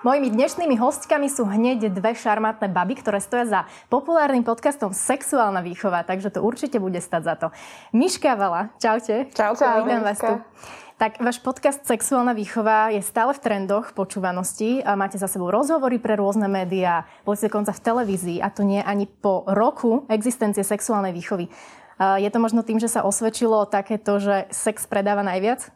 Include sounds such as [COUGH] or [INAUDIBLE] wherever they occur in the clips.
Mojimi dnešnými hostkami sú hneď dve šarmátne baby, ktoré stoja za populárnym podcastom Sexuálna výchova, takže to určite bude stať za to. Miška Vala, čaute. Čau, čau. Vítam vás tu. Tak váš podcast Sexuálna výchova je stále v trendoch počúvanosti. Máte za sebou rozhovory pre rôzne médiá, boli ste dokonca v televízii a to nie ani po roku existencie sexuálnej výchovy. Je to možno tým, že sa osvedčilo takéto, že sex predáva najviac?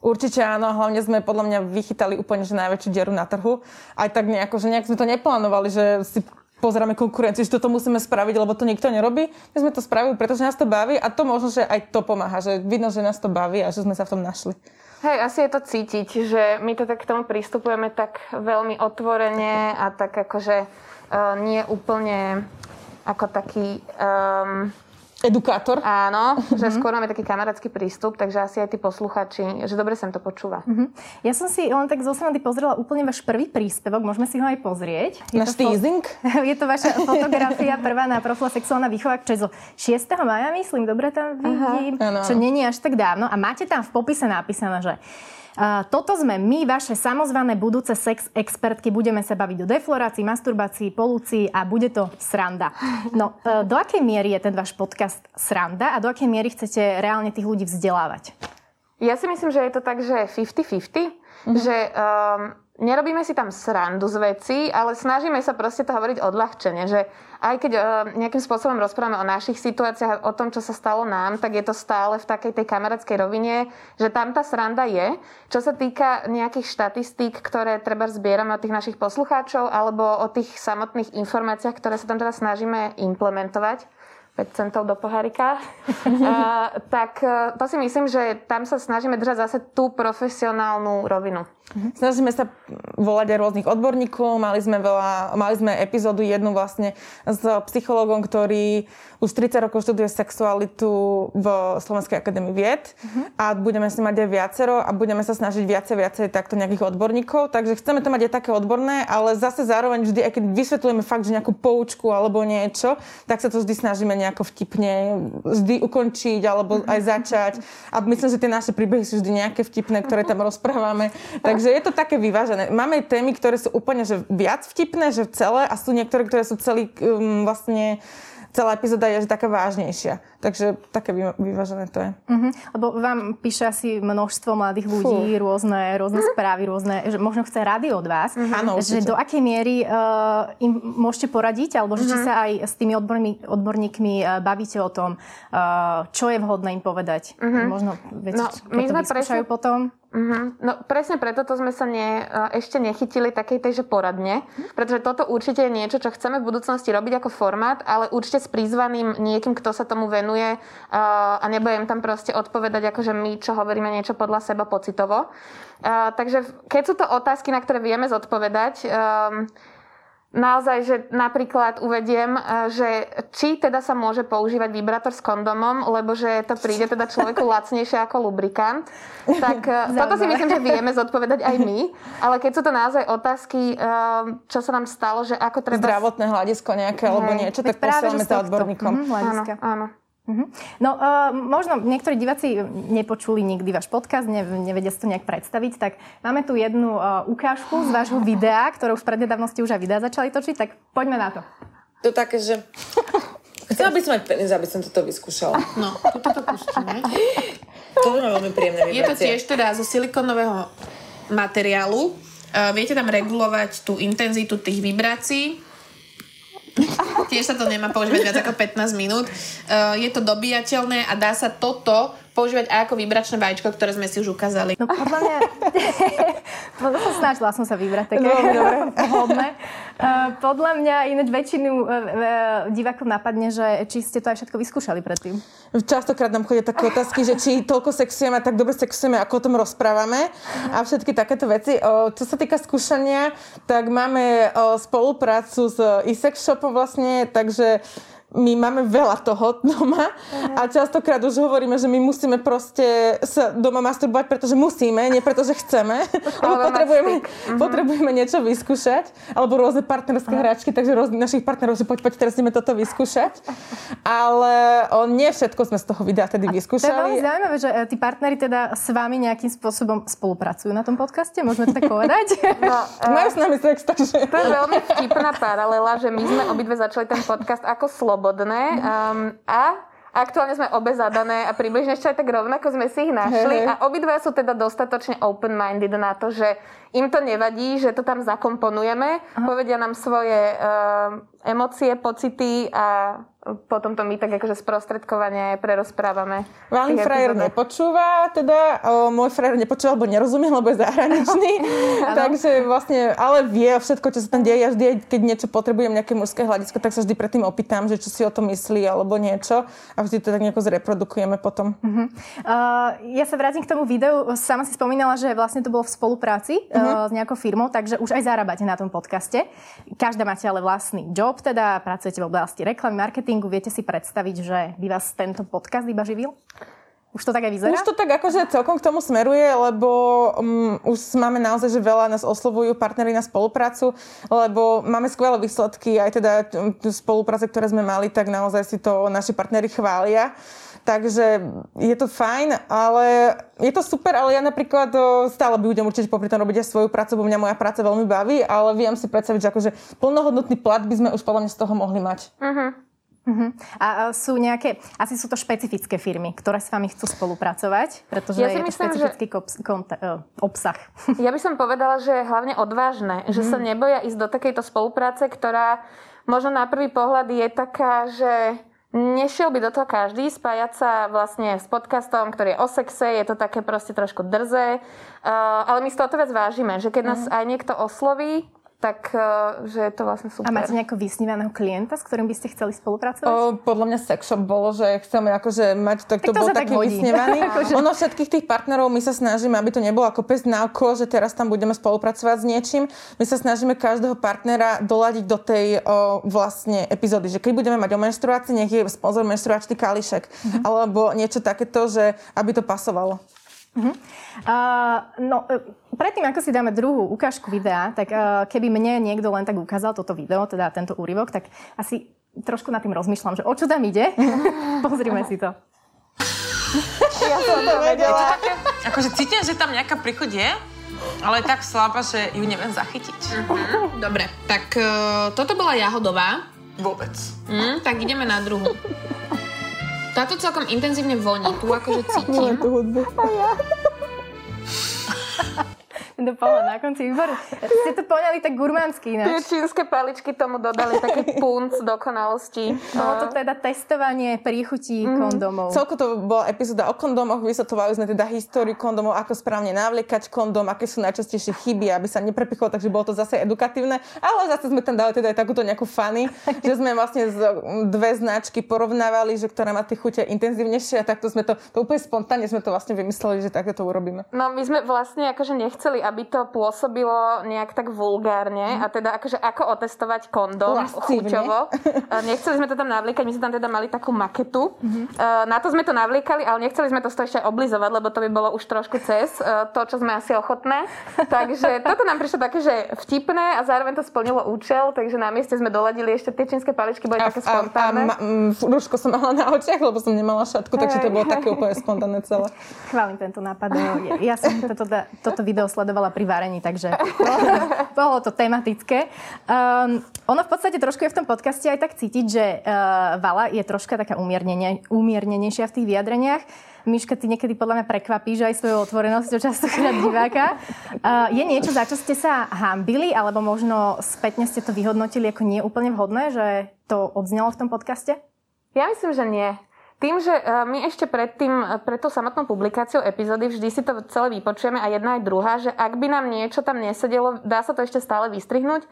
Určite áno, hlavne sme podľa mňa vychytali úplne že najväčšiu dieru na trhu. Aj tak nejako, že nejak sme to neplánovali, že si pozeráme konkurenciu, že toto musíme spraviť, lebo to nikto nerobí. My sme to spravili, pretože nás to baví a to možno, že aj to pomáha, že vidno, že nás to baví a že sme sa v tom našli. Hej, asi je to cítiť, že my to tak k tomu pristupujeme tak veľmi otvorene a tak akože uh, nie úplne ako taký um, Edukátor. Áno, že mm-hmm. skôr máme taký kamarátsky prístup, takže asi aj tí posluchači, že dobre sa to počúva. Mm-hmm. Ja som si len tak zo strany pozrela úplne váš prvý príspevok, môžeme si ho aj pozrieť. Je Náš teasing? Fo- [LAUGHS] je to vaša fotografia prvá na profile sexuálna výchova, čo je zo 6. maja, myslím, dobre tam vidím, Aha. čo není až tak dávno. A máte tam v popise napísané, že toto sme my, vaše samozvané budúce sex expertky. Budeme sa baviť o deflorácii, masturbácii, polúcii a bude to sranda. No, e, do akej miery je ten váš podcast sranda a do akej miery chcete reálne tých ľudí vzdelávať? Ja si myslím, že je to tak, že 50-50. Mm-hmm. Že um, nerobíme si tam srandu z veci, ale snažíme sa proste to hovoriť odľahčene, že aj keď uh, nejakým spôsobom rozprávame o našich situáciách, o tom, čo sa stalo nám, tak je to stále v takej tej kamarátskej rovine, že tam tá sranda je. Čo sa týka nejakých štatistík, ktoré treba zbierame od tých našich poslucháčov, alebo o tých samotných informáciách, ktoré sa tam teda snažíme implementovať, 5 centov do pohárika, [LAUGHS] a, tak e, to si myslím, že tam sa snažíme držať zase tú profesionálnu rovinu. Mhm. Snažíme sa volať aj rôznych odborníkov. Mali sme, veľa, mali sme epizódu jednu vlastne s psychológom, ktorý už 30 rokov študuje sexualitu v Slovenskej akadémii vied uh-huh. a budeme si mať aj viacero a budeme sa snažiť viacej, viacej takto nejakých odborníkov. Takže chceme to mať aj také odborné, ale zase zároveň vždy, aj keď vysvetľujeme fakt, že nejakú poučku alebo niečo, tak sa to vždy snažíme nejako vtipne vždy ukončiť alebo aj začať. A myslím, že tie naše príbehy sú vždy nejaké vtipné, ktoré tam [LAUGHS] rozprávame. Tak Takže je to také vyvážené. Máme témy, ktoré sú úplne že viac vtipné, že celé a sú niektoré, ktoré sú celý um, vlastne celá epizóda je že taká vážnejšia. Takže také vyvážené to je. Uh-huh. Lebo vám píše asi množstvo mladých ľudí, Fú. rôzne, rôzne správy, rôzne, že možno chce rady od vás. Uh-huh. Áno, že do akej miery uh, im môžete poradiť, alebo že uh-huh. či sa aj s tými odborní, odborníkmi uh, bavíte o tom, uh, čo je vhodné im povedať. Uh-huh. Možno veci, no, my sme presne, potom. Uh-huh. No presne preto to sme sa ne, ešte nechytili takej tej, že poradne, uh-huh. pretože toto určite je niečo, čo chceme v budúcnosti robiť ako formát, ale určite s prizvaným niekým, kto sa tomu venuje uh, a nebudem tam proste odpovedať, akože my, čo hovoríme niečo podľa seba pocitovo. Uh, takže keď sú to otázky, na ktoré vieme zodpovedať, um, naozaj, že napríklad uvediem, e, že či teda sa môže používať vibrátor s kondomom, lebo že to príde teda človeku [LAUGHS] lacnejšie ako lubrikant. Tak e, [LAUGHS] toto si myslím, že vieme zodpovedať aj my. [LAUGHS] Ale keď sú to naozaj otázky, e, čo sa nám stalo, že ako treba... Zdravotné hľadisko nejaké, alebo niečo, tak posielame za odborníkom. Mhm, áno, áno. Uh-huh. No, uh, možno niektorí diváci nepočuli nikdy váš podcast, ne, nevedia si to nejak predstaviť, tak máme tu jednu uh, ukážku z vášho [LAUGHS] videa, ktoré už prednedávno ste už aj videa začali točiť, tak poďme na to. To také, že... [LAUGHS] Chcela by som mať penis, aby som toto vyskúšala. No, toto pustíme. To má [LAUGHS] veľmi príjemné vibrácie. Je to tiež teda zo silikonového materiálu. Uh, viete tam regulovať tú intenzitu tých vibrácií Tiež sa to nemá používať viac ako 15 minút. Uh, je to dobíjateľné a dá sa toto používať aj ako vibračné vajíčko, ktoré sme si už ukázali. No podľa mňa... [LAUGHS] [LAUGHS] no, snažila som sa vybrať také no, hodné. Uh, podľa mňa ináč väčšinu uh, uh, divákov napadne, že či ste to aj všetko vyskúšali predtým. Častokrát nám chodia také otázky, že či toľko sexujeme a tak dobre sexujeme, ako o tom rozprávame a všetky takéto veci. Čo sa týka skúšania, tak máme spoluprácu s e-sex shopom vlastne, takže my máme veľa toho doma a častokrát už hovoríme, že my musíme proste sa doma masturbovať, pretože musíme, nie preto, že chceme. Lebo potrebujeme, mhm. potrebujeme niečo vyskúšať. Alebo rôzne partnerské hračky, takže rôznych našich partnerov, že poď, poď, teraz ideme toto vyskúšať. Ale o, nie všetko sme z toho videa tedy vyskúšali. To je veľmi zaujímavé, že e, tí partneri teda s vami nejakým spôsobom spolupracujú na tom podcaste, môžeme to tak povedať? [LAUGHS] No, uh, [LAUGHS] Majú s nami sex, takže... To je veľmi vtipná paralela, že my sme obidve začali ten podcast ako slovo slobodné. Um, a Aktuálne sme obe zadané a približne ešte aj tak rovnako sme si ich našli. A obidva sú teda dostatočne open-minded na to, že im to nevadí, že to tam zakomponujeme, Aha. povedia nám svoje uh, emócie, pocity a potom to my tak akože sprostredkovane prerozprávame. Valný frajer nepočúva, teda o, môj frajer nepočúva, lebo nerozumie, lebo je zahraničný. [LAUGHS] Takže vlastne, ale vie všetko, čo sa tam deje. Ja vždy, keď niečo potrebujem, nejaké mužské hľadisko, tak sa vždy predtým opýtam, že čo si o tom myslí alebo niečo. A vždy to tak nejako zreprodukujeme potom. Uh-huh. Uh, ja sa vrátim k tomu videu. Sama si spomínala, že vlastne to bolo v spolupráci uh-huh. uh, s nejakou firmou, takže už aj zarábate na tom podcaste. Každá máte ale vlastný job, teda pracujete v oblasti reklamy, marketing marketingu viete si predstaviť, že by vás tento podcast iba živil? Už to tak aj vyzerá? Už to tak akože celkom k tomu smeruje, lebo um, už máme naozaj, že veľa nás oslovujú partnery na spoluprácu, lebo máme skvelé výsledky, aj teda spolupráce, ktoré sme mali, tak naozaj si to naši partnery chvália. Takže je to fajn, ale je to super, ale ja napríklad stále budem určite popri tom robiť aj svoju prácu, bo mňa moja práca veľmi baví, ale viem si predstaviť, že akože plnohodnotný plat by sme už podľa mňa z toho mohli mať. Uh-huh. Uh-huh. A sú nejaké, asi sú to špecifické firmy, ktoré s vami chcú spolupracovať, pretože ja je myslím, to špecifický že... kop- konta- uh, obsah. [LAUGHS] Ja by som povedala, že je hlavne odvážne, uh-huh. že sa neboja ísť do takejto spolupráce, ktorá možno na prvý pohľad je taká, že Nešiel by do toho každý, spájať sa vlastne s podcastom, ktorý je o sexe, je to také proste trošku drze, uh, ale my si to viac vážime, že keď nás aj niekto osloví, tak eh, že je to vlastne super. A máte nejakého vysnívaného klienta, s ktorým by ste chceli spolupracovať? O, podľa mňa sexshop bolo, že chceme akože mať, tak to, tak to bol taký tak vysnívaný. [LAUGHS] akože... Ono všetkých tých partnerov my sa snažíme, aby to nebolo ako pes na oko, že teraz tam budeme spolupracovať s niečím. My sa snažíme každého partnera doladiť do tej o, vlastne epizódy, že keď budeme mať o menštruácii, nech je sponzor menštruačný kališek. Mm-hmm. Alebo niečo takéto, že aby to pasovalo. Uh-huh. Uh, no, e, predtým, ako si dáme druhú ukážku videa, tak uh, keby mne niekto len tak ukázal toto video, teda tento úryvok, tak asi trošku nad tým rozmýšľam, že o čo tam ide. [LAUGHS] Pozrime si to. [LAUGHS] Ja som to vedela. Akože cítim, že tam nejaká príchuť je, ale tak slabá, že ju neviem zachytiť. Uh-huh. Dobre, tak uh, toto bola jahodová. Vôbec. Mm, tak ideme na druhú. Táto celkom intenzívne voní, tu akože cítim. Milujem tú hudbu. A ja. [LAUGHS] to Paula na konci výboru. Ste to poňali tak gurmánsky ináč. Tie čínske paličky tomu dodali taký [LAUGHS] punc dokonalosti. Bolo to teda testovanie príchutí mm. kondomov. Celko to bola epizóda o kondomoch, vysvetovali sme teda históriu kondomov, ako správne navliekať kondom, aké sú najčastejšie chyby, aby sa neprepichlo, takže bolo to zase edukatívne. Ale zase sme tam dali teda aj takúto nejakú fany, [LAUGHS] že sme vlastne dve značky porovnávali, že ktorá má tie chute intenzívnejšie a takto sme to, to úplne spontánne sme to vlastne vymysleli, že takto to urobíme. No my sme vlastne akože nechceli, aby to pôsobilo nejak tak vulgárne mm. a teda akože ako otestovať kondom chuťovo. nechceli sme to tam navliekať, my sme tam teda mali takú maketu. Mm-hmm. Na to sme to navliekali, ale nechceli sme to ešte oblizovať, lebo to by bolo už trošku cez to, čo sme asi ochotné. Takže [LAUGHS] toto nám prišlo také, že vtipné a zároveň to splnilo účel, takže na mieste sme doladili ešte tie čínske paličky, boli a, také spontánne. A, a, a rúško som mala na očiach, lebo som nemala šatku, takže to bolo také úplne spontánne celé. Chválim tento nápad. Ja som toto, toto video sledovala sledovala pri varení, takže bolo to [LAUGHS] tematické. Um, ono v podstate trošku je v tom podcaste aj tak cítiť, že uh, Vala je troška taká umiernenejšia v tých vyjadreniach. Miška, ty niekedy podľa mňa prekvapíš aj svojou otvorenosťou častokrát diváka. Uh, je niečo, za čo ste sa hambili, alebo možno spätne ste to vyhodnotili ako nie úplne vhodné, že to odznelo v tom podcaste? Ja myslím, že nie. Tým, že e, my ešte pred, tým, e, pred tou samotnou publikáciou epizódy vždy si to celé vypočujeme a jedna aj druhá, že ak by nám niečo tam nesedelo, dá sa to ešte stále vystrihnúť.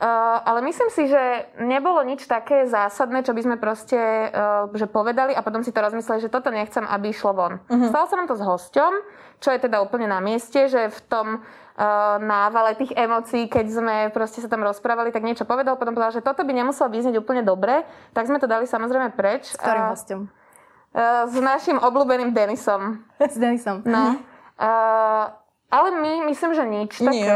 Uh, ale myslím si, že nebolo nič také zásadné, čo by sme proste že povedali a potom si to rozmysleli, že toto nechcem, aby išlo von. Uh-huh. Stalo sa nám to s hosťom, čo je teda úplne na mieste, že v tom návale tých emócií, keď sme proste sa tam rozprávali, tak niečo povedal, potom povedal, že toto by nemuselo vyznieť úplne dobre, tak sme to dali samozrejme preč. S ktorým uh, hosťom? Uh, s našim obľúbeným Denisom. s Denisom. No. Uh, ale my, myslím, že nič také. Nie.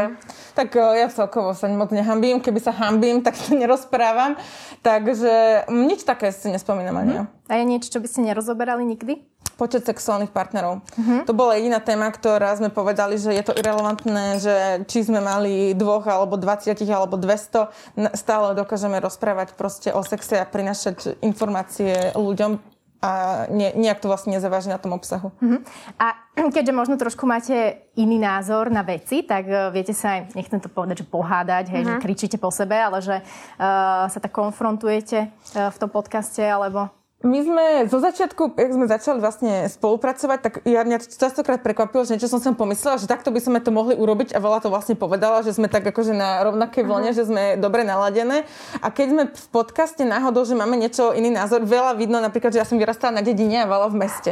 Tak ja celkovo sa moc nehambím. Keby sa hambím, [LAUGHS] tak to nerozprávam. Takže nič také si nespomínam ani. Mm. A je niečo, čo by ste nerozoberali nikdy? Počet sexuálnych partnerov. Mm-hmm. To bola jediná téma, ktorá sme povedali, že je to irrelevantné, že či sme mali dvoch, alebo 20, alebo 200, stále dokážeme rozprávať proste o sexe a prinašať informácie ľuďom a ne, nejak to vlastne nezaváži na tom obsahu. Uh-huh. A [CLEARS THROAT] keďže možno trošku máte iný názor na veci, tak uh, viete sa aj, nechcem to povedať, že pohádať, hej, uh-huh. že kričíte po sebe, ale že uh, sa tak konfrontujete uh, v tom podcaste, alebo my sme zo začiatku, jak sme začali vlastne spolupracovať, tak ja mňa to častokrát prekvapilo, že niečo som si pomyslela, že takto by sme to mohli urobiť a veľa to vlastne povedala, že sme tak akože na rovnakej vlne, uh-huh. že sme dobre naladené. A keď sme v podcaste náhodou, že máme niečo iný názor, veľa vidno, napríklad, že ja som vyrastala na dedine a veľa v meste.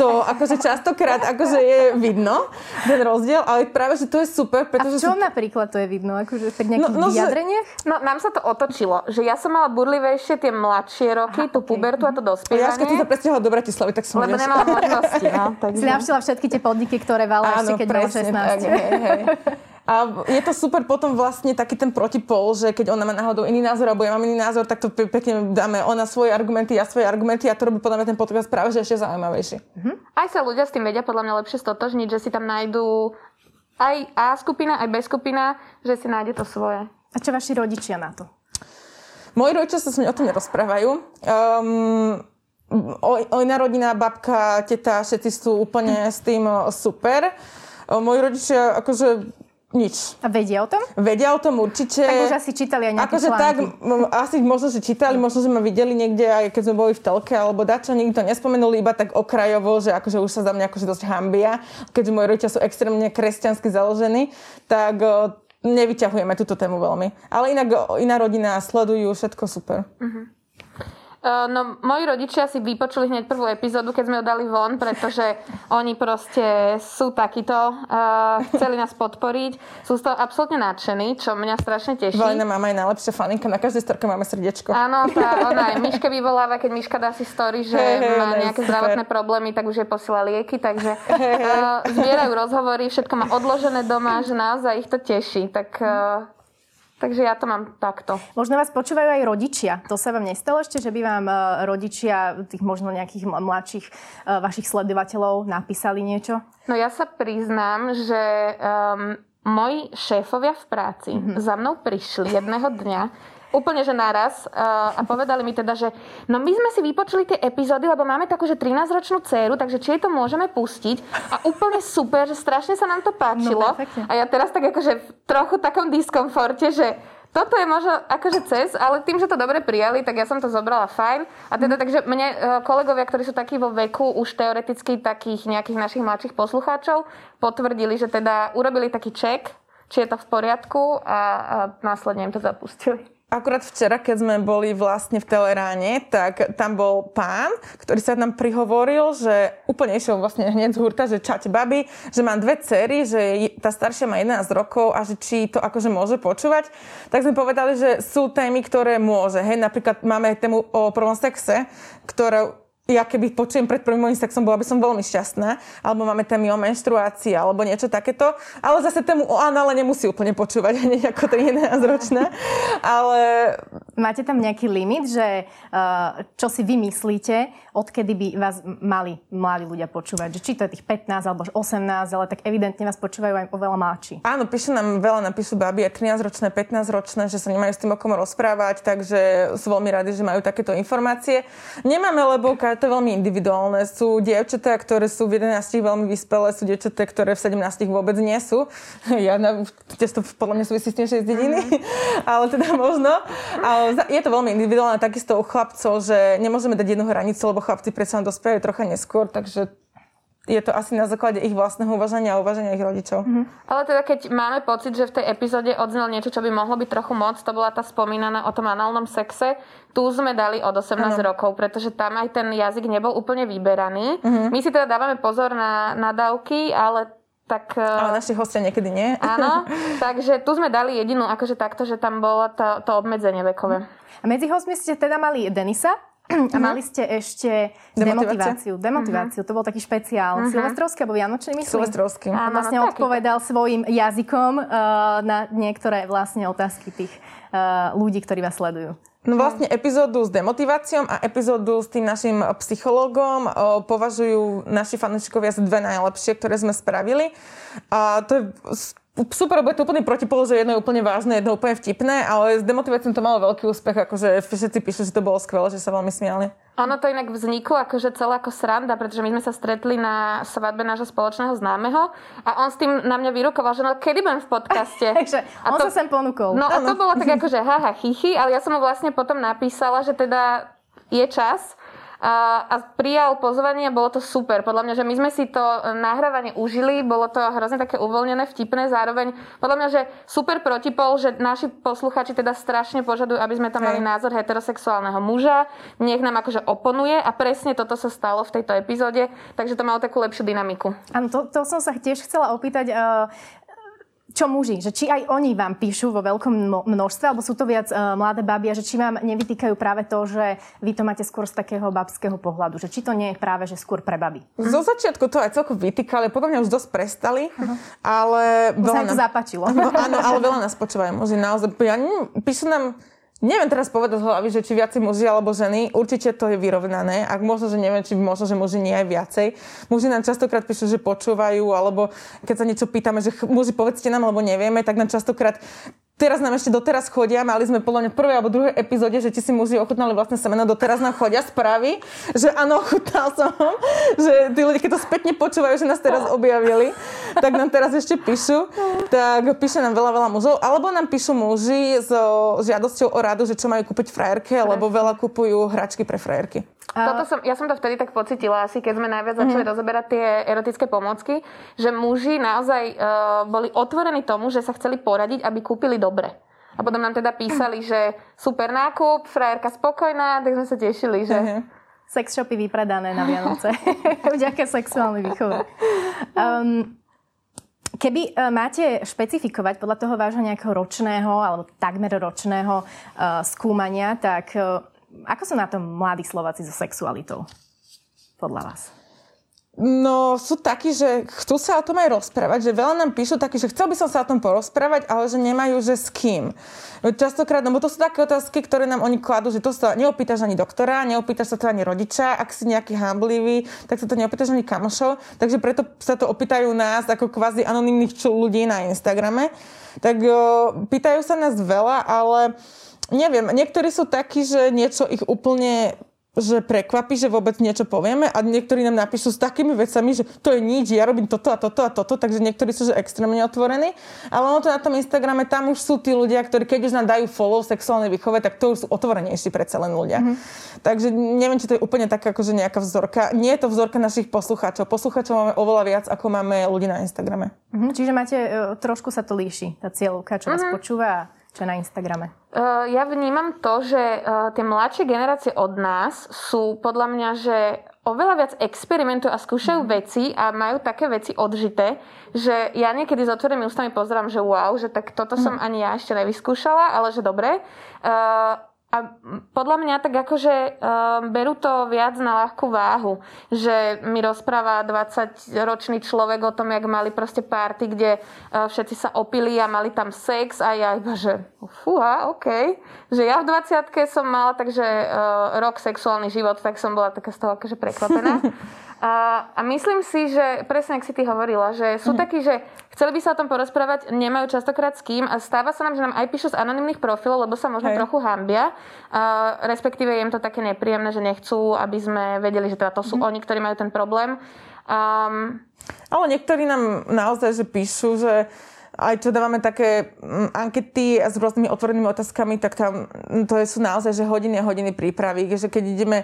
To akože častokrát akože je vidno, ten rozdiel, ale práve, že to je super. Pretože a v čom sú... napríklad to je vidno? Akože tak nejakých no, no, vyjadreniach? Že... No nám sa to otočilo, že ja som mala burlivejšie tie mladšie roky, Aha, tú okay. pubertu a to dospievanie. Ja keď sa presťahovala do Bratislavy, tak som Lebo nemala možnosti, no. [LAUGHS] Takže... Si navštila všetky tie podniky, ktoré vala ešte, keď bolo 16. Tak, hej, hej. A je to super potom vlastne taký ten protipol, že keď ona má náhodou iný názor, alebo ja mám iný názor, tak to pekne dáme ona svoje argumenty, ja svoje argumenty a to robí podľa mňa ten podcast práve že ešte zaujímavejší. Mm-hmm. Aj sa ľudia s tým vedia podľa mňa lepšie stotožniť, že si tam nájdú aj A skupina, aj B skupina, že si nájde to svoje. A čo vaši rodičia na to? Moji rodičia sa s o tom nerozprávajú. Um, Ojna rodina, babka, teta, všetci sú úplne s tým super. Moji rodičia akože nič. A vedia o tom? Vedia o tom určite. Tak už asi čítali aj nejaké akože tak, asi možno, že čítali, možno, že ma videli niekde, aj keď sme boli v telke, alebo dačo, nikto nespomenuli, iba tak okrajovo, že akože už sa za mňa akože dosť hambia, keďže moji rodičia sú extrémne kresťansky založení, tak nevyťahujeme túto tému veľmi. Ale inak iná rodina sledujú, všetko super. Uh-huh. No, moji rodičia si vypočuli hneď prvú epizódu, keď sme ho dali von, pretože oni proste sú takíto, uh, chceli nás podporiť, sú z toho absolútne nadšení, čo mňa strašne teší. Valina mama je najlepšia faninka, na každej storke máme srdiečko. Áno, tá, ona aj Miške vyvoláva, keď Miška dá si story, že hey, hey, má nejaké super. zdravotné problémy, tak už je posiela lieky, takže uh, zbierajú rozhovory, všetko má odložené doma, že naozaj ich to teší. Tak uh, Takže ja to mám takto. Možno vás počúvajú aj rodičia. To sa vám nestalo ešte, že by vám e, rodičia tých možno nejakých mladších e, vašich sledovateľov napísali niečo? No ja sa priznám, že um, moji šéfovia v práci mm-hmm. za mnou prišli jedného dňa úplne, že naraz uh, a povedali mi teda, že no my sme si vypočuli tie epizódy, lebo máme takú, že 13-ročnú dceru, takže či jej to môžeme pustiť a úplne super, že strašne sa nám to páčilo. No, a ja teraz tak akože v trochu takom diskomforte, že toto je možno akože cez, ale tým, že to dobre prijali, tak ja som to zobrala fajn. A teda, takže mne e, kolegovia, ktorí sú takí vo veku, už teoreticky takých nejakých našich mladších poslucháčov, potvrdili, že teda urobili taký check, či je to v poriadku a, a následne im to zapustili. Akurát včera, keď sme boli vlastne v Teleráne, tak tam bol pán, ktorý sa nám prihovoril, že úplne išiel vlastne hneď z hurta, že čate baby, že mám dve cery, že tá staršia má 11 rokov a že či to akože môže počúvať. Tak sme povedali, že sú témy, ktoré môže. Hej, napríklad máme tému o prvom sexe, ktorá ja keby počujem pred prvým mojím sexom, bola by som veľmi šťastná. Alebo máme témy o menštruácii, alebo niečo takéto. Ale zase tému o anále nemusí úplne počúvať, [LAUGHS] nie ako 13 ročná. Ale... Máte tam nejaký limit, že uh, čo si vy myslíte, odkedy by vás mali mladí ľudia počúvať? Že či to je tých 15 alebo 18, ale tak evidentne vás počúvajú aj oveľa mladší. Áno, píšu nám veľa, napíšu baby aj 13-ročné, 15-ročné, že sa nemajú s tým o rozprávať, takže sú veľmi radi, že majú takéto informácie. Nemáme, lebo to je veľmi individuálne. Sú dievčatá, ktoré sú v 11 veľmi vyspelé, sú dievčatá, ktoré v 17 vôbec nie sú. [LAUGHS] Ja, tiež to podľa mňa súvisí s tým, že je z dediny, mm-hmm. [LAUGHS] ale teda možno. Ale je to veľmi individuálne, takisto u chlapcov, že nemôžeme dať jednu hranicu, lebo chlapci predsa dospejú trocha neskôr, takže je to asi na základe ich vlastného uvažania a uvažania ich rodičov. Mm-hmm. Ale teda keď máme pocit, že v tej epizóde odznel niečo, čo by mohlo byť trochu moc, to bola tá spomínaná o tom análnom sexe, tu sme dali od 18 ano. rokov, pretože tam aj ten jazyk nebol úplne vyberaný. Mm-hmm. My si teda dávame pozor na nadávky, ale tak... Ale naši hostia niekedy nie. Áno, [LAUGHS] takže tu sme dali jedinú, akože takto, že tam bolo to, to obmedzenie vekové. A medzi hostmi ste teda mali Denisa, [CLEARS THROAT] a mali ste ešte demotiváciu. Demotiváciu, to bol taký špeciál. Uh-huh. Silvestrovský alebo Vianočný, myslím? Silvestrovský. A vlastne no, odpovedal taký. svojim jazykom uh, na niektoré vlastne otázky tých uh, ľudí, ktorí vás sledujú. No vlastne epizódu s demotiváciou a epizódu s tým našim psychológom považujú naši fanúšikovia za dve najlepšie, ktoré sme spravili. A to je super, bude to úplný protipol, že jedno je úplne vážne, jedno úplne vtipné, ale s demotiváciou to malo veľký úspech, akože všetci píšu, že to bolo skvelé, že sa veľmi smiali. Ono to inak vzniklo akože celé ako sranda, pretože my sme sa stretli na svadbe nášho spoločného známeho a on s tým na mňa vyrukoval, že no kedy budem v podcaste. [LAUGHS] Takže on to, sa sem ponúkol. No a to bolo tak akože haha chichy, ale ja som mu vlastne potom napísala, že teda je čas a, a prijal pozvanie bolo to super. Podľa mňa, že my sme si to nahrávanie užili, bolo to hrozne také uvoľnené, vtipné, zároveň podľa mňa, že super protipol, že naši posluchači teda strašne požadujú, aby sme tam mali názor heterosexuálneho muža, nech nám akože oponuje a presne toto sa stalo v tejto epizóde, takže to malo takú lepšiu dynamiku. Áno, to, to som sa tiež chcela opýtať. Uh, čo muži, že či aj oni vám píšu vo veľkom množstve, alebo sú to viac uh, mladé baby a že či vám nevytýkajú práve to, že vy to máte skôr z takého babského pohľadu, že či to nie je práve, že skôr pre baby. Zo začiatku to aj celkom vytýkali, potom mňa už dosť prestali, uh-huh. ale... Veľa sa to zapáčilo. [LAUGHS] Áno, ale veľa nás počúvajú muži, naozaj. Ja, píšu nám Neviem teraz povedať z hlavy, že či viacej muži alebo ženy. Určite to je vyrovnané. Ak možno, že neviem, či možno, že muži nie aj viacej. Muži nám častokrát píšu, že počúvajú, alebo keď sa niečo pýtame, že muži povedzte nám, alebo nevieme, tak nám častokrát teraz nám ešte doteraz chodia, mali sme podľa mňa v prvej alebo druhej epizóde, že ti si muži ochutnali vlastné semeno, doteraz nám chodia správy, že áno, ochutnal som, [LAUGHS] že tí ľudia, keď to spätne počúvajú, že nás teraz objavili, tak nám teraz ešte píšu, tak píše nám veľa, veľa mužov, alebo nám píšu muži so žiadosťou o radu, že čo majú kúpiť frajerke, lebo veľa kupujú hračky pre frajerky. Toto som, ja som to vtedy tak pocitila, asi keď sme najviac začali mm. rozoberať tie erotické pomocky, že muži naozaj uh, boli otvorení tomu, že sa chceli poradiť, aby kúpili dobre. A potom nám teda písali, že super nákup, frajerka spokojná, tak sme sa tešili, že... Uh-huh. Sex shopy vypredané na Vianoce. [LAUGHS] Vďaka sexuálnej výchove. Um, Keby uh, máte špecifikovať podľa toho vášho nejakého ročného alebo takmer ročného uh, skúmania, tak uh, ako sú na tom mladí Slováci so sexualitou? Podľa vás? No, sú takí, že chcú sa o tom aj rozprávať, že veľa nám píšu takí, že chcel by som sa o tom porozprávať, ale že nemajú, že s kým. Častokrát, no bo to sú také otázky, ktoré nám oni kladú, že to sa neopýtaš ani doktora, neopýtaš sa to ani rodiča, ak si nejaký hamblivý, tak sa to neopýtaš ani kamošov, takže preto sa to opýtajú nás ako kvázi anonimných ľudí na Instagrame. Tak o, pýtajú sa nás veľa, ale neviem, niektorí sú takí, že niečo ich úplne že prekvapí, že vôbec niečo povieme a niektorí nám napíšu s takými vecami, že to je nič, ja robím toto a toto a toto, takže niektorí sú že extrémne otvorení. Ale ono to na tom Instagrame, tam už sú tí ľudia, ktorí keď už nám dajú follow sexuálnej výchove, tak to už sú otvorenejší predsa len ľudia. Mm-hmm. Takže neviem, či to je úplne taká akože nejaká vzorka. Nie je to vzorka našich poslucháčov. Poslucháčov máme oveľa viac, ako máme ľudí na Instagrame. Mm-hmm, čiže máte, e, trošku sa to líši, tá cieľovka, čo mm-hmm. vás počúva čo na Instagrame? Uh, ja vnímam to, že uh, tie mladšie generácie od nás sú podľa mňa, že oveľa viac experimentujú a skúšajú mm. veci a majú také veci odžité, že ja niekedy s otvorenými ústami pozerám, že wow, že tak toto mm. som ani ja ešte nevyskúšala, ale že dobre. Uh, a podľa mňa tak akože um, berú to viac na ľahkú váhu, že mi rozpráva 20-ročný človek o tom, jak mali proste party, kde uh, všetci sa opili a mali tam sex a ja iba, že fúha, OK. Že ja v 20 som mala takže uh, rok sexuálny život, tak som bola taká z toho akože prekvapená. [LAUGHS] A, a myslím si, že presne ak si ty hovorila, že sú mm. takí, že chceli by sa o tom porozprávať, nemajú častokrát s kým a stáva sa nám, že nám aj píšu z anonimných profilov, lebo sa možno Hej. trochu hambia. A, respektíve je im to také nepríjemné, že nechcú, aby sme vedeli, že teda to sú mm. oni, ktorí majú ten problém. Um, ale niektorí nám naozaj že píšu, že aj čo dávame také mm, ankety s rôznymi otvorenými otázkami, tak tam mm, to sú naozaj že hodiny a hodiny prípravy, že keď ideme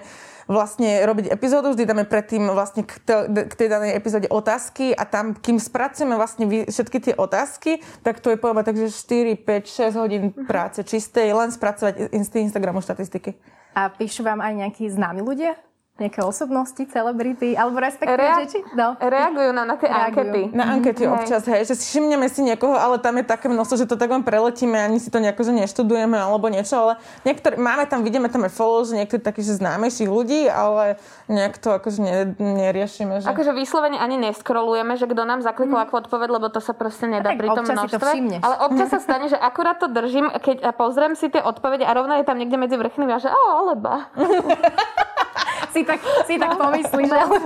vlastne robiť epizódu, vždy dáme predtým vlastne k, k tej danej epizóde otázky a tam, kým spracujeme vlastne všetky tie otázky, tak to je povedzme takže 4, 5, 6 hodín mhm. práce čistej, len spracovať Instagramu štatistiky. A píšu vám aj nejakí známi ľudia? Nejaké osobnosti, celebrity, alebo respektíve, Rea- že či? No. Reagujú na, na tie Reagujú. ankety. Na ankety mm-hmm. občas, hej, že si všimneme si niekoho, ale tam je také množstvo, že to tak len preletíme, ani si to nejako, že neštudujeme alebo niečo, ale niektorí, máme tam, vidíme tam aj follow, že niektorí takých, že známejších ľudí, ale nejak to akože ne, neriešime. Že... Akože vyslovene ani neskrolujeme, že kto nám zaklikol mm. ako odpoveď, lebo to sa proste nedá pri tom množstve. Ale občas sa stane, že akurát to držím, keď pozriem si tie odpovede a rovno je tam niekde medzi vrchnými a že o, alebo. [LAUGHS] si tak, si tak pomyslíš. No,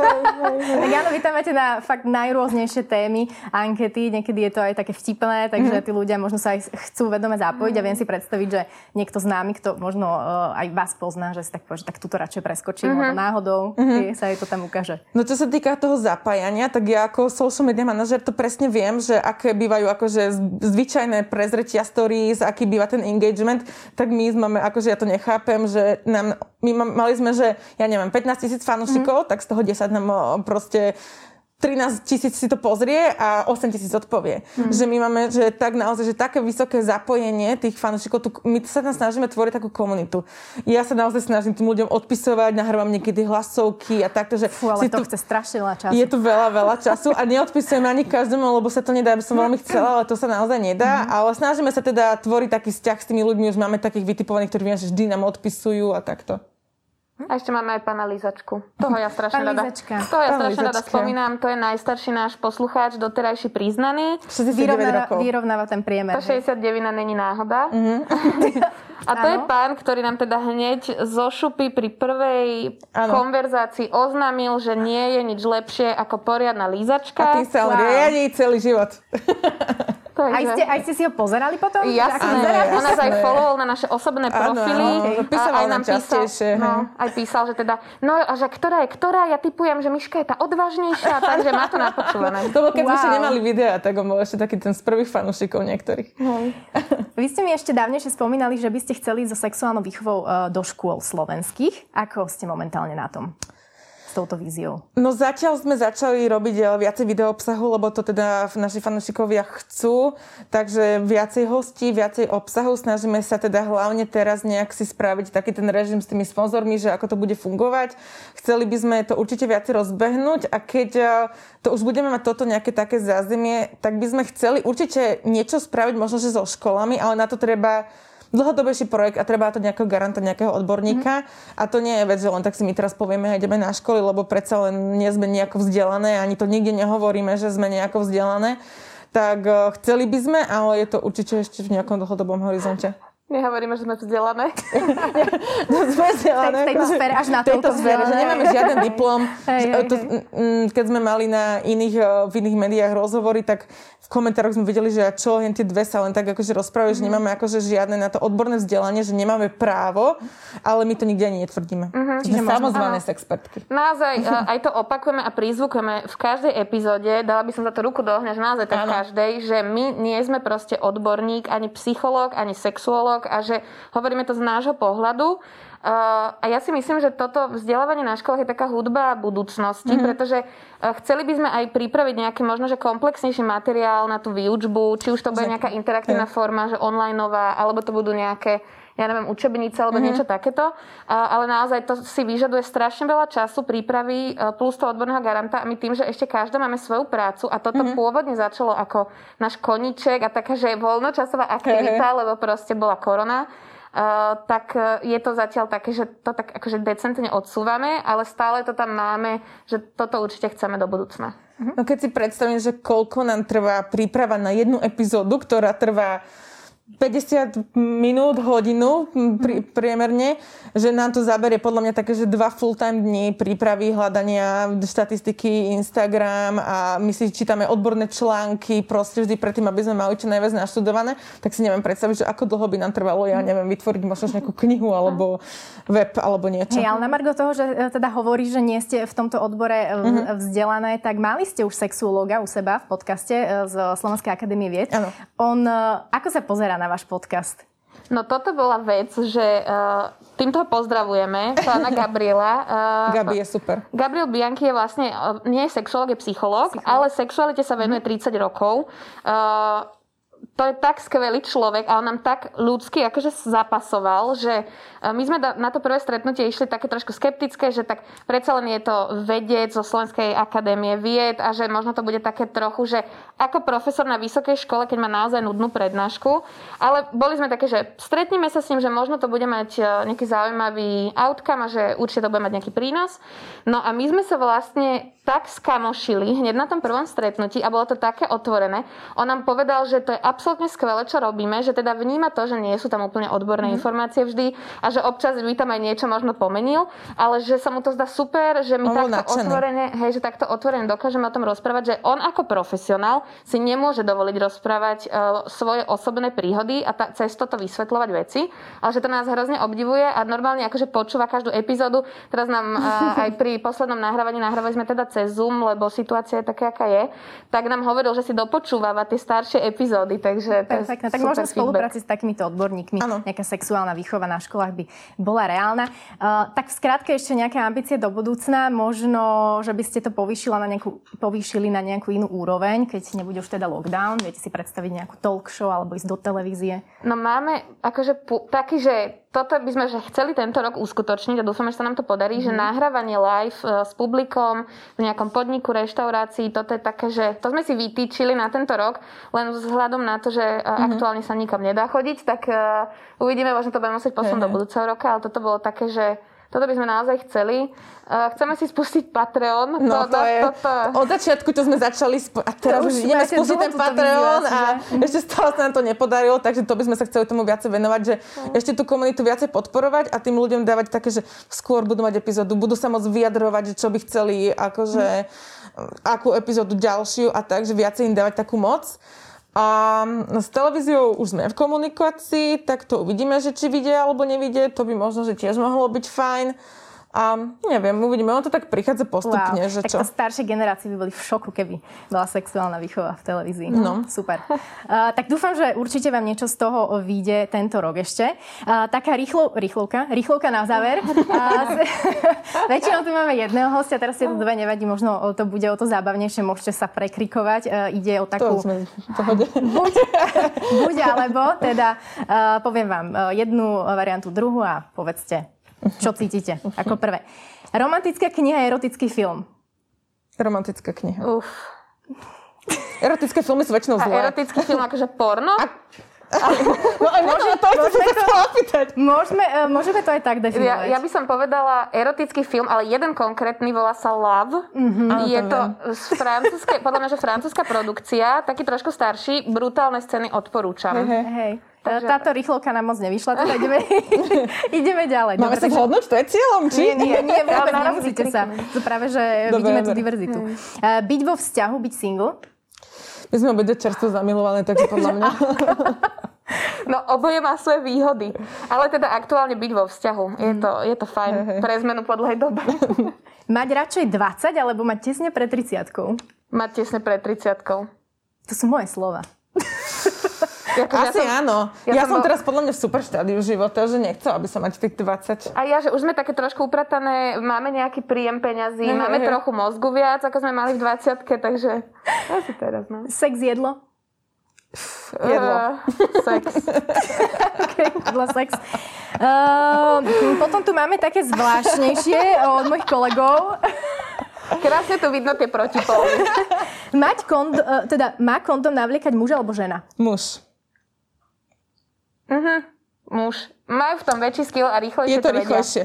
tak áno, vy tam máte na fakt najrôznejšie témy, ankety, niekedy je to aj také vtipné, takže mm-hmm. tí ľudia možno sa aj chcú vedome zapojiť a viem si predstaviť, že niekto známy, kto možno uh, aj vás pozná, že si tak povie, že tak túto radšej preskočím, mm-hmm. náhodou mm-hmm. sa jej to tam ukáže. No čo sa týka toho zapájania, tak ja ako social media manažer to presne viem, že aké bývajú akože zvyčajné prezretia stories, aký býva ten engagement, tak my máme, akože ja to nechápem, že nám, my mali sme, že ja neviem, 15 tisíc fanúšikov, mm. tak z toho 10 nám proste 13 tisíc si to pozrie a 8 tisíc odpovie. Mm. Že my máme, že tak naozaj, že také vysoké zapojenie tých fanúšikov, my sa tam snažíme tvoriť takú komunitu. Ja sa naozaj snažím tým ľuďom odpisovať, nahrávam niekedy hlasovky a takto, že... Fú, ale to tu, chce strašne veľa času. Je tu veľa, veľa času a neodpisujem ani každému, lebo sa to nedá, aby som veľmi chcela, ale to sa naozaj nedá. Mm. Ale snažíme sa teda tvoriť taký vzťah s tými ľuďmi, už máme takých vytipovaných, ktorí viem, že vždy nám odpisujú a takto. A ešte máme aj pána Lizačku. Toho ja strašne rada. Toho ja strašne rada spomínam. To je najstarší náš poslucháč, doterajší priznaný. Vyrovnáva, vyrovnáva ten priemer. To 69 není náhoda. Mm-hmm. [LAUGHS] A to ano. je pán, ktorý nám teda hneď zo šupy pri prvej ano. konverzácii oznámil, že nie je nič lepšie ako poriadna lízačka. A ty sa on wow. celý život. [LAUGHS] Takže... Aj, ste, aj ste si ho pozerali potom? Jasné, on nás aj followoval na naše osobné profily. Áno, áno. A aj nám písal, no, aj písal, že teda, no a že ktorá je ktorá, ja typujem, že Miška je tá odvážnejšia, takže má to napočúvané. [LAUGHS] To bolo, keď wow. sme ešte nemali videa, tak on bol ešte taký ten z prvých fanúšikov niektorých. Hej. [LAUGHS] Vy ste mi ešte dávnejšie spomínali, že by ste chceli so sexuálnou výchovou uh, do škôl slovenských. Ako ste momentálne na tom? S touto víziou? No zatiaľ sme začali robiť eh, viacej video obsahu, lebo to teda naši fanúšikovia chcú, takže viacej hostí, viacej obsahu. Snažíme sa teda hlavne teraz nejak si spraviť taký ten režim s tými sponzormi, že ako to bude fungovať. Chceli by sme to určite viacej rozbehnúť a keď eh, to už budeme mať toto nejaké také zázemie, tak by sme chceli určite niečo spraviť možno, že so školami, ale na to treba dlhodobejší projekt a treba to nejakého garanta, nejakého odborníka. Mm-hmm. A to nie je vec, že len tak si my teraz povieme a ideme na školy, lebo predsa len nie sme nejako vzdelané, ani to nikde nehovoríme, že sme nejako vzdelané. Tak uh, chceli by sme, ale je to určite ešte v nejakom dlhodobom horizonte. My hovoríme, že sme vzdelané. [LAUGHS] no, sme vzdelané. V tejto sfére až na tejto sfére, že nemáme žiaden [LAUGHS] diplom. hej, hej, to, keď sme mali na iných, eh, v iných médiách rozhovory, tak v komentároch sme videli, že čo len tie dve sa len tak akože rozprávajú, mm. že mhm. nemáme akože žiadne na to odborné vzdelanie, že nemáme právo, ale my to nikde ani netvrdíme. Mm-hmm. Čiže samozvané expertky. Naozaj, eh, [LAUGHS] aj to opakujeme a prízvukujeme v každej epizóde, dala by som za to ruku do ohňa, že naozaj tak v každej, že my nie sme proste odborník, ani psychológ, ani sexuológ, a že hovoríme to z nášho pohľadu. Uh, a ja si myslím, že toto vzdelávanie na školách je taká hudba budúcnosti, mm-hmm. pretože uh, chceli by sme aj pripraviť nejaký možno, že komplexnejší materiál na tú výučbu, či už to bude nejaká interaktívna forma, že onlineová, alebo to budú nejaké ja neviem, učebnice alebo mm-hmm. niečo takéto. Ale naozaj to si vyžaduje strašne veľa času, prípravy e, plus toho odborného garanta a my tým, že ešte každá máme svoju prácu a toto mm-hmm. pôvodne začalo ako náš koníček a taká, že voľnočasová aktivita, hey. lebo proste bola korona. Uh, tak je to zatiaľ také, že to tak akože decentne odsúvame, ale stále to tam máme, že toto určite chceme do budúcna. No keď si predstavím, že koľko nám trvá príprava na jednu epizódu, ktorá trvá 50 minút, hodinu pri, priemerne, že nám to zaberie podľa mňa také, že dva full-time dní prípravy, hľadania štatistiky, Instagram a my si čítame odborné články proste vždy predtým, aby sme mali čo najviac naštudované, tak si neviem predstaviť, že ako dlho by nám trvalo, ja neviem, vytvoriť možno nejakú knihu alebo web alebo niečo. Hej, ale na Margo toho, že e, teda hovorí, že nie ste v tomto odbore uh-huh. vzdelané, tak mali ste už sexuológa u seba v podcaste z Slovenskej akadémie vied. Ano. On, ako sa pozera na váš podcast? No toto bola vec, že uh, týmto ho pozdravujeme, pána [LAUGHS] Gabriela. Uh, Gabi je super. Gabriel Bianchi je vlastne, uh, nie je sexuolog, je psychológ, ale sexualite sa venuje 30 mhm. rokov. Uh, to je tak skvelý človek a on nám tak ľudsky akože zapasoval, že e, my sme na to prvé stretnutie išli také trošku skeptické, že tak predsa len je to vedec zo Slovenskej akadémie vied a že možno to bude také trochu, že ako profesor na vysokej škole, keď má naozaj nudnú prednášku. Ale boli sme také, že stretneme sa s ním, že možno to bude mať e, nejaký zaujímavý outcome a že určite to bude mať nejaký prínos. No a my sme sa vlastne tak skamošili hneď na tom prvom stretnutí a bolo to také otvorené. On nám povedal, že to je absolútne skvelé, čo robíme, že teda vníma to, že nie sú tam úplne odborné mm. informácie vždy a že občas by tam aj niečo možno pomenil, ale že sa mu to zdá super, že my takto nadšený. otvorene, hej, že takto otvorene dokážeme o tom rozprávať, že on ako profesionál si nemôže dovoliť rozprávať uh, svoje osobné príhody a ta, cez toto vysvetľovať veci, ale že to nás hrozne obdivuje a normálne akože počúva každú epizódu. Teraz nám uh, [LAUGHS] aj pri poslednom nahrávaní nahrávali sme teda cez Zoom, lebo situácia je taká, aká je, tak nám hovoril, že si dopočúvava tie staršie epizódy, takže to Perfektne. Tak možno spolupráci s takýmito odborníkmi ano. nejaká sexuálna výchova na školách by bola reálna. Uh, tak v skratke ešte nejaké ambície do budúcna, možno, že by ste to povýšila na nejakú, povýšili na nejakú inú úroveň, keď nebude už teda lockdown, viete si predstaviť nejakú talk show alebo ísť do televízie? No máme akože taký, že toto by sme že chceli tento rok uskutočniť a dúfame, že sa nám to podarí, mm. že mhm. nahrávanie live uh, s publikom v nejakom podniku, reštaurácii, toto je také, že to sme si vytýčili na tento rok, len vzhľadom na to, že mm-hmm. aktuálne sa nikam nedá chodiť, tak uh, uvidíme, možno to budeme musieť posunúť do budúceho roka, ale toto bolo také, že toto by sme naozaj chceli. Chceme si spustiť Patreon. No to, to je, toto... Od začiatku to sme začali sp- a teraz už ideme spustiť ten Patreon a že... [LAUGHS] ešte stále sa nám to nepodarilo, takže to by sme sa chceli tomu viacej venovať, že no. ešte tú komunitu viacej podporovať a tým ľuďom dávať také, že skôr budú mať epizódu, budú sa môcť vyjadrovať, že čo by chceli, akože hm. akú epizódu ďalšiu a tak, že viacej im dávať takú moc. A s televíziou už sme v komunikácii, tak to uvidíme, že či vidie alebo nevidie. To by možno, že tiež mohlo byť fajn. A neviem, uvidíme, on to tak prichádza postupne. Wow. Že tak čo? staršie generácie by boli v šoku, keby bola sexuálna výchova v televízii. No. Super. [LAUGHS] Uh, tak dúfam, že určite vám niečo z toho vyjde tento rok ešte. Uh, taká rýchlo, rýchlovka, rýchlovka na záver. Uh, [LAUGHS] väčšinou tu máme jedného hostia, teraz si to dve nevadí, možno to bude o to zábavnejšie, môžete sa prekrikovať. Uh, ide o takú... To sme [LAUGHS] buď, buď alebo, teda uh, poviem vám uh, jednu variantu, druhú a povedzte čo cítite ako prvé? Romantická kniha, erotický film. Romantická kniha. Uf. Erotické filmy sú väčšinou zlé. A erotický film akože porno? A... no môže, to, môžeme, to, môžeme, môžeme to aj tak definovať. Ja, ja by som povedala erotický film, ale jeden konkrétny volá sa Love. Mm-hmm. Je to z francúzskej, podľa mňa, že francúzska produkcia, taký trošku starší, brutálne scény odporúčam. Hej. Takže... Táto rýchlovka nám moc nevyšla, teda ideme, [LAUGHS] ideme ďalej. Máme sa zhodnúť, to je cieľom, či? Nie, nie, nie vôbec, nemusíte sa. To práve, že Dobre, vidíme tú diverzitu. Uh, byť vo vzťahu, byť single? My sme obidve čerstvo zamilované, takže podľa mňa. [LAUGHS] No oboje má svoje výhody. Ale teda aktuálne byť vo vzťahu. Je to, je to fajn. Pre zmenu po dlhej dobe. [LAUGHS] Mať radšej 20 alebo mať tesne pred 30 Mať tesne pred 30 To sú moje slova. Ako, Asi ja som, áno. Ja, ja som, bol... teraz podľa mňa v super štádiu života, že nechcel, aby som mať tých 20. A ja, že už sme také trošku upratané, máme nejaký príjem peňazí, mm, máme mm. trochu mozgu viac, ako sme mali v 20 takže asi teraz, no. Sex jedlo? Jedlo. Uh, sex. [LAUGHS] okay, jedlo, sex. Uh, potom tu máme také zvláštnejšie od mojich kolegov. Krásne tu vidno tie protipóly. Mať kond, uh, teda, má kondom navliekať muž alebo žena? Muž. Uh-huh. Muž. Majú v tom väčší skill a rýchlejšie Je to, to rýchlejšie.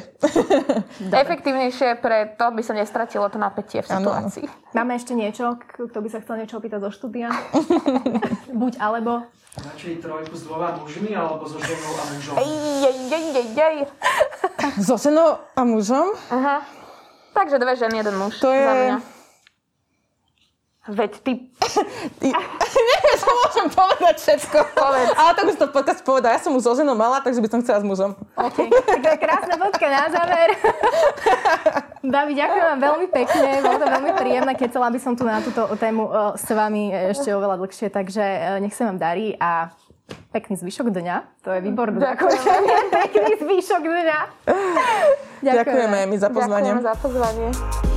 [LAUGHS] Efektívnejšie pre to, by sa nestratilo to napätie v situácii. Ano. Máme ešte niečo, kto by sa chcel niečo opýtať zo štúdia? [LAUGHS] Buď alebo. Radšej trojku s dvoma mužmi alebo so ženou a mužom? Ej, ej, ej, ej, ej. So ženou a mužom? Aha. Takže dve ženy, jeden muž. To je... Za mňa. Veď ty... Neviem, čo môžem povedať všetko. Povedz. Ale tak už to podcast povedal. Ja som už so ženou mala, takže by som chcela s mužom. OK, tak krásna bodka na záver. [LAUGHS] Davi, ďakujem vám veľmi pekne. Bolo to veľmi príjemné. Chcela by som tu na túto tému s vami ešte oveľa dlhšie, takže e, nech sa vám darí a pekný zvyšok dňa. To je výborné. Ďakujem. pekný zvyšok dňa. Ďakujeme. Ďakujeme mi za pozvanie. Ďakujeme za pozvanie.